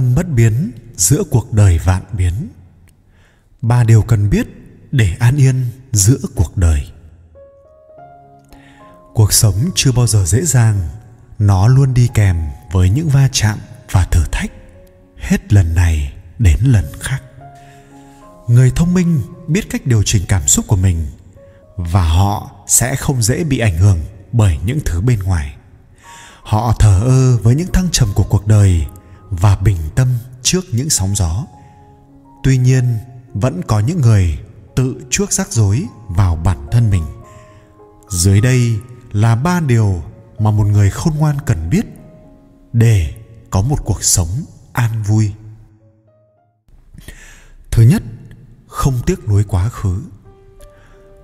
tâm bất biến, giữa cuộc đời vạn biến. Ba điều cần biết để an yên giữa cuộc đời. Cuộc sống chưa bao giờ dễ dàng, nó luôn đi kèm với những va chạm và thử thách, hết lần này đến lần khác. Người thông minh biết cách điều chỉnh cảm xúc của mình, và họ sẽ không dễ bị ảnh hưởng bởi những thứ bên ngoài. Họ thờ ơ với những thăng trầm của cuộc đời và bình tâm trước những sóng gió. Tuy nhiên, vẫn có những người tự chuốc rắc rối vào bản thân mình. Dưới đây là ba điều mà một người khôn ngoan cần biết để có một cuộc sống an vui. Thứ nhất, không tiếc nuối quá khứ.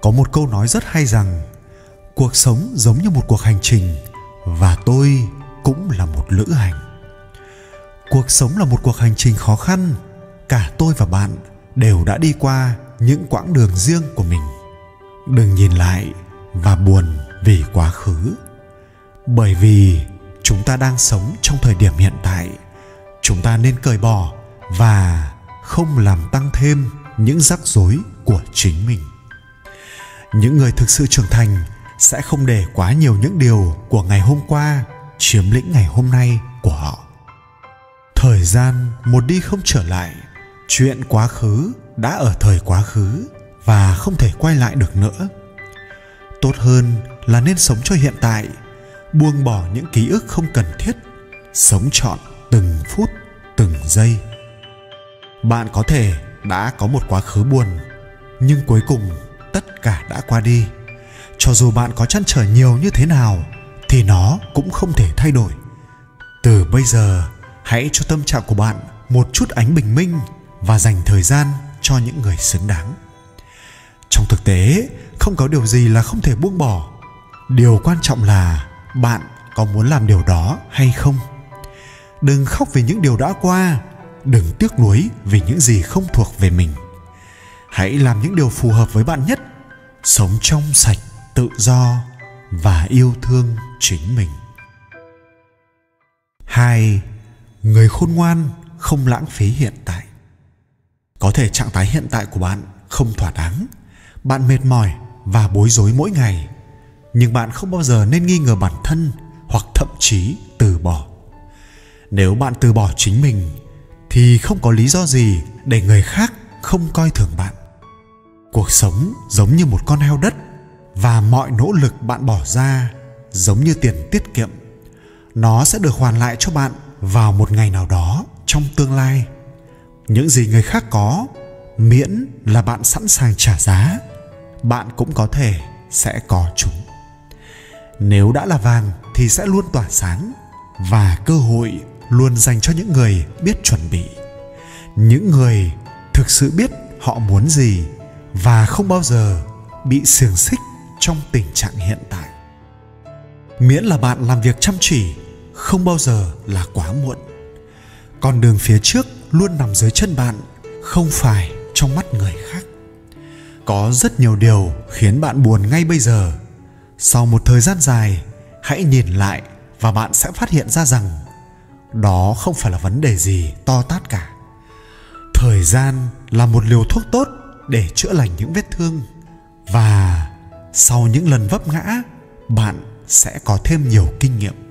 Có một câu nói rất hay rằng, cuộc sống giống như một cuộc hành trình và tôi cũng là một lữ hành cuộc sống là một cuộc hành trình khó khăn. Cả tôi và bạn đều đã đi qua những quãng đường riêng của mình. Đừng nhìn lại và buồn vì quá khứ. Bởi vì chúng ta đang sống trong thời điểm hiện tại. Chúng ta nên cởi bỏ và không làm tăng thêm những rắc rối của chính mình. Những người thực sự trưởng thành sẽ không để quá nhiều những điều của ngày hôm qua chiếm lĩnh ngày hôm nay của họ thời gian một đi không trở lại, chuyện quá khứ đã ở thời quá khứ và không thể quay lại được nữa. Tốt hơn là nên sống cho hiện tại, buông bỏ những ký ức không cần thiết, sống trọn từng phút, từng giây. Bạn có thể đã có một quá khứ buồn, nhưng cuối cùng tất cả đã qua đi. Cho dù bạn có chăn trở nhiều như thế nào, thì nó cũng không thể thay đổi. Từ bây giờ hãy cho tâm trạng của bạn một chút ánh bình minh và dành thời gian cho những người xứng đáng. Trong thực tế, không có điều gì là không thể buông bỏ. Điều quan trọng là bạn có muốn làm điều đó hay không. Đừng khóc vì những điều đã qua, đừng tiếc nuối vì những gì không thuộc về mình. Hãy làm những điều phù hợp với bạn nhất, sống trong sạch, tự do và yêu thương chính mình. Hai người khôn ngoan không lãng phí hiện tại. Có thể trạng thái hiện tại của bạn không thỏa đáng. Bạn mệt mỏi và bối rối mỗi ngày. Nhưng bạn không bao giờ nên nghi ngờ bản thân hoặc thậm chí từ bỏ. Nếu bạn từ bỏ chính mình, thì không có lý do gì để người khác không coi thường bạn. Cuộc sống giống như một con heo đất và mọi nỗ lực bạn bỏ ra giống như tiền tiết kiệm. Nó sẽ được hoàn lại cho bạn vào một ngày nào đó trong tương lai. Những gì người khác có, miễn là bạn sẵn sàng trả giá, bạn cũng có thể sẽ có chúng. Nếu đã là vàng thì sẽ luôn tỏa sáng và cơ hội luôn dành cho những người biết chuẩn bị. Những người thực sự biết họ muốn gì và không bao giờ bị xiềng xích trong tình trạng hiện tại. Miễn là bạn làm việc chăm chỉ không bao giờ là quá muộn. Con đường phía trước luôn nằm dưới chân bạn, không phải trong mắt người khác. Có rất nhiều điều khiến bạn buồn ngay bây giờ. Sau một thời gian dài, hãy nhìn lại và bạn sẽ phát hiện ra rằng đó không phải là vấn đề gì to tát cả. Thời gian là một liều thuốc tốt để chữa lành những vết thương và sau những lần vấp ngã, bạn sẽ có thêm nhiều kinh nghiệm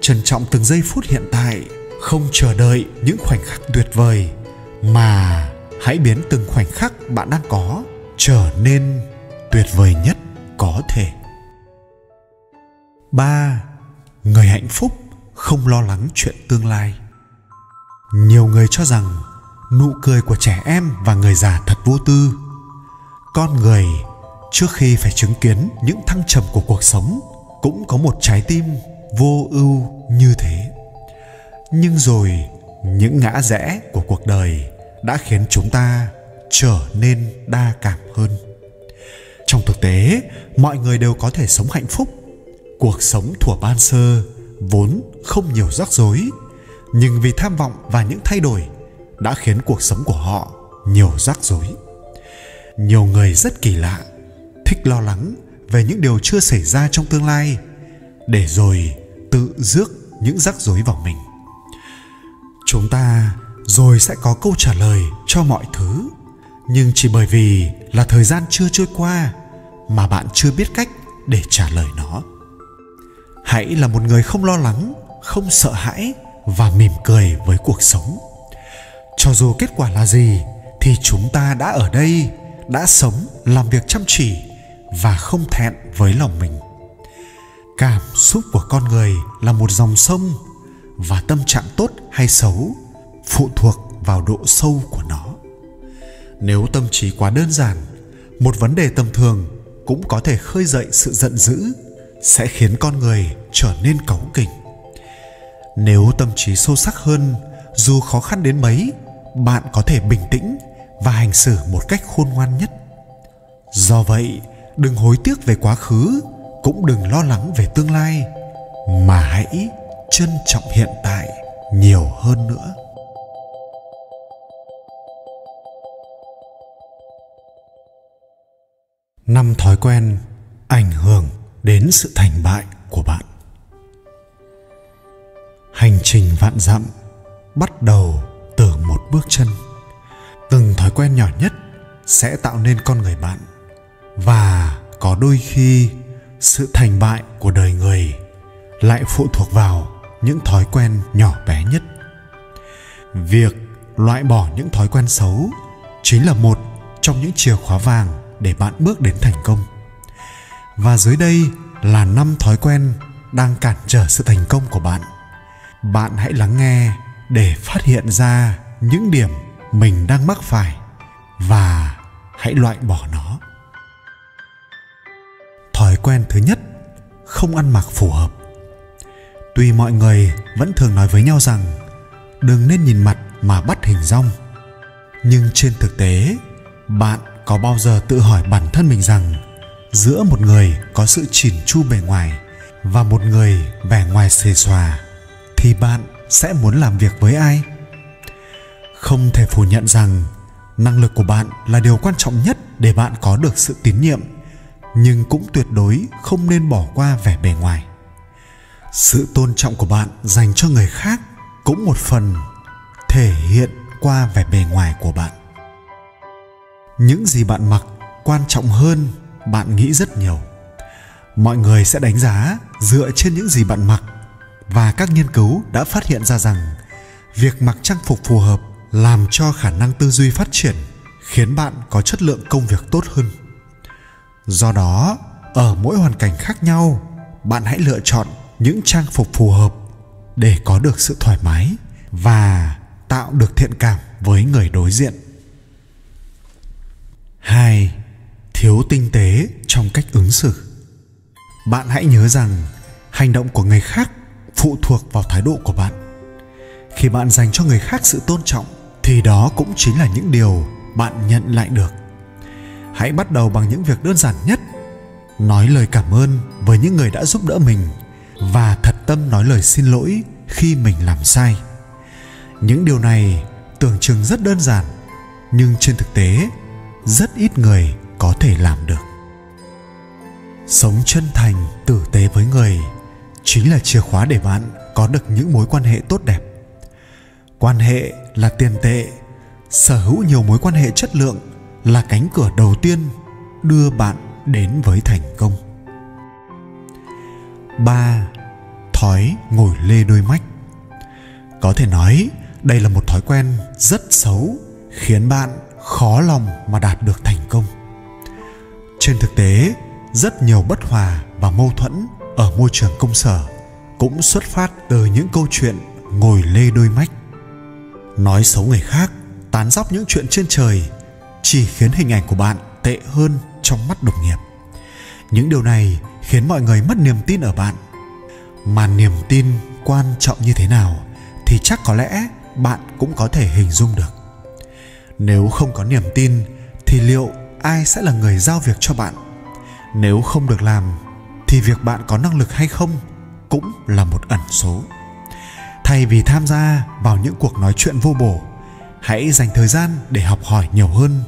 trân trọng từng giây phút hiện tại, không chờ đợi những khoảnh khắc tuyệt vời, mà hãy biến từng khoảnh khắc bạn đang có trở nên tuyệt vời nhất có thể. Ba, người hạnh phúc không lo lắng chuyện tương lai. Nhiều người cho rằng nụ cười của trẻ em và người già thật vô tư. Con người trước khi phải chứng kiến những thăng trầm của cuộc sống cũng có một trái tim vô ưu như thế. Nhưng rồi, những ngã rẽ của cuộc đời đã khiến chúng ta trở nên đa cảm hơn. Trong thực tế, mọi người đều có thể sống hạnh phúc. Cuộc sống thuở ban sơ vốn không nhiều rắc rối, nhưng vì tham vọng và những thay đổi đã khiến cuộc sống của họ nhiều rắc rối. Nhiều người rất kỳ lạ, thích lo lắng về những điều chưa xảy ra trong tương lai để rồi tự rước những rắc rối vào mình. Chúng ta rồi sẽ có câu trả lời cho mọi thứ, nhưng chỉ bởi vì là thời gian chưa trôi qua mà bạn chưa biết cách để trả lời nó. Hãy là một người không lo lắng, không sợ hãi và mỉm cười với cuộc sống. Cho dù kết quả là gì thì chúng ta đã ở đây, đã sống, làm việc chăm chỉ và không thẹn với lòng mình cảm xúc của con người là một dòng sông và tâm trạng tốt hay xấu phụ thuộc vào độ sâu của nó. Nếu tâm trí quá đơn giản, một vấn đề tầm thường cũng có thể khơi dậy sự giận dữ, sẽ khiến con người trở nên cáu kỉnh. Nếu tâm trí sâu sắc hơn, dù khó khăn đến mấy, bạn có thể bình tĩnh và hành xử một cách khôn ngoan nhất. Do vậy, đừng hối tiếc về quá khứ cũng đừng lo lắng về tương lai, mà hãy trân trọng hiện tại nhiều hơn nữa. Năm thói quen ảnh hưởng đến sự thành bại của bạn. Hành trình vạn dặm bắt đầu từ một bước chân. Từng thói quen nhỏ nhất sẽ tạo nên con người bạn và có đôi khi sự thành bại của đời người lại phụ thuộc vào những thói quen nhỏ bé nhất. Việc loại bỏ những thói quen xấu chính là một trong những chìa khóa vàng để bạn bước đến thành công. Và dưới đây là năm thói quen đang cản trở sự thành công của bạn. Bạn hãy lắng nghe để phát hiện ra những điểm mình đang mắc phải và hãy loại bỏ nó quen thứ nhất, không ăn mặc phù hợp. Tuy mọi người vẫn thường nói với nhau rằng, đừng nên nhìn mặt mà bắt hình rong nhưng trên thực tế, bạn có bao giờ tự hỏi bản thân mình rằng, giữa một người có sự chỉn chu bề ngoài và một người vẻ ngoài xề xòa, thì bạn sẽ muốn làm việc với ai? Không thể phủ nhận rằng, năng lực của bạn là điều quan trọng nhất để bạn có được sự tín nhiệm nhưng cũng tuyệt đối không nên bỏ qua vẻ bề ngoài. Sự tôn trọng của bạn dành cho người khác cũng một phần thể hiện qua vẻ bề ngoài của bạn. Những gì bạn mặc quan trọng hơn bạn nghĩ rất nhiều. Mọi người sẽ đánh giá dựa trên những gì bạn mặc và các nghiên cứu đã phát hiện ra rằng việc mặc trang phục phù hợp làm cho khả năng tư duy phát triển khiến bạn có chất lượng công việc tốt hơn do đó, ở mỗi hoàn cảnh khác nhau, bạn hãy lựa chọn những trang phục phù hợp để có được sự thoải mái và tạo được thiện cảm với người đối diện 2. Thiếu tinh tế trong cách ứng xử. Bạn hãy nhớ rằng hành động của người khác phụ thuộc vào thái độ của bạn. Khi bạn dành cho người khác sự tôn trọng thì đó cũng chính là những điều bạn nhận lại được. Hãy bắt đầu bằng những việc đơn giản nhất. Nói lời cảm ơn với những người đã giúp đỡ mình và thật tâm nói lời xin lỗi khi mình làm sai. Những điều này tưởng chừng rất đơn giản, nhưng trên thực tế rất ít người có thể làm được sống chân thành tử tế với người chính là chìa khóa để bạn có được những mối quan hệ tốt đẹp quan hệ là tiền tệ sở hữu nhiều mối quan hệ chất lượng là cánh cửa đầu tiên đưa bạn đến với thành công. Ba, thói ngồi lê đôi mách có thể nói đây là một thói quen rất xấu, khiến bạn khó lòng mà đạt được thành công. Trên thực tế, rất nhiều bất hòa và mâu thuẫn ở môi trường công sở cũng xuất phát từ những câu chuyện ngồi lê đôi mách nói xấu người khác, tán dóc những chuyện trên trời chỉ khiến hình ảnh của bạn tệ hơn trong mắt đồng nghiệp. Những điều này khiến mọi người mất niềm tin ở bạn. Mà niềm tin quan trọng như thế nào thì chắc có lẽ bạn cũng có thể hình dung được. Nếu không có niềm tin thì liệu ai sẽ là người giao việc cho bạn? Nếu không được làm thì việc bạn có năng lực hay không cũng là một ẩn số. Thay vì tham gia vào những cuộc nói chuyện vô bổ hãy dành thời gian để học hỏi nhiều hơn,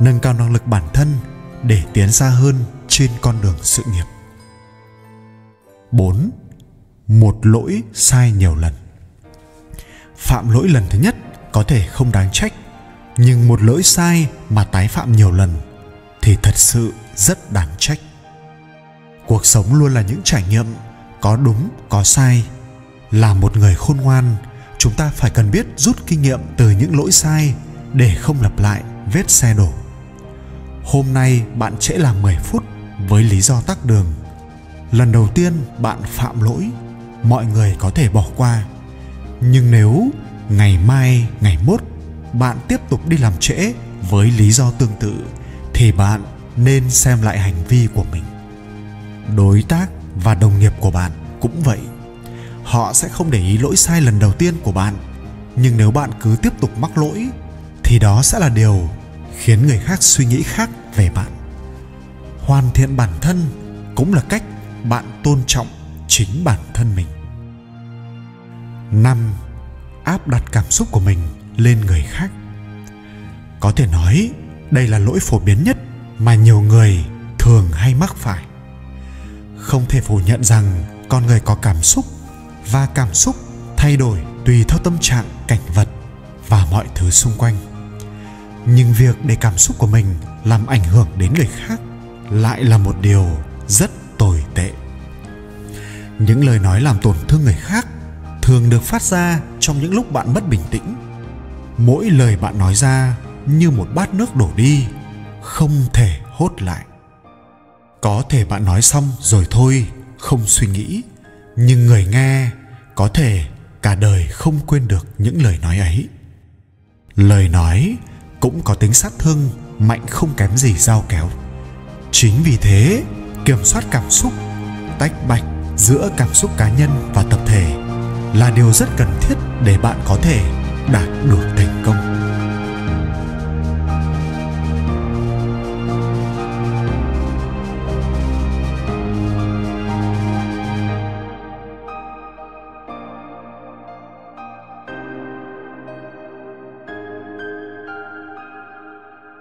nâng cao năng lực bản thân để tiến xa hơn trên con đường sự nghiệp 4. Một lỗi sai nhiều lần phạm lỗi lần thứ nhất có thể không đáng trách, nhưng một lỗi sai mà tái phạm nhiều lần thì thật sự rất đáng trách cuộc sống luôn là những trải nghiệm có đúng, có sai, là một người khôn ngoan chúng ta phải cần biết rút kinh nghiệm từ những lỗi sai để không lặp lại vết xe đổ. Hôm nay bạn trễ làm 10 phút với lý do tắc đường. Lần đầu tiên bạn phạm lỗi, mọi người có thể bỏ qua. Nhưng nếu ngày mai, ngày mốt bạn tiếp tục đi làm trễ với lý do tương tự thì bạn nên xem lại hành vi của mình. Đối tác và đồng nghiệp của bạn cũng vậy họ sẽ không để ý lỗi sai lần đầu tiên của bạn. Nhưng nếu bạn cứ tiếp tục mắc lỗi, thì đó sẽ là điều khiến người khác suy nghĩ khác về bạn. Hoàn thiện bản thân cũng là cách bạn tôn trọng chính bản thân mình. Năm, áp đặt cảm xúc của mình lên người khác. Có thể nói, đây là lỗi phổ biến nhất mà nhiều người thường hay mắc phải. Không thể phủ nhận rằng con người có cảm xúc và cảm xúc thay đổi tùy theo tâm trạng, cảnh vật và mọi thứ xung quanh. Nhưng việc để cảm xúc của mình làm ảnh hưởng đến người khác lại là một điều rất tồi tệ. Những lời nói làm tổn thương người khác thường được phát ra trong những lúc bạn mất bình tĩnh. Mỗi lời bạn nói ra như một bát nước đổ đi, không thể hốt lại. Có thể bạn nói xong rồi thôi, không suy nghĩ nhưng người nghe có thể cả đời không quên được những lời nói ấy. Lời nói cũng có tính sát thương, mạnh không kém gì dao kéo. Chính vì thế, kiểm soát cảm xúc, tách bạch giữa cảm xúc cá nhân và tập thể là điều rất cần thiết để bạn có thể đạt được thành công.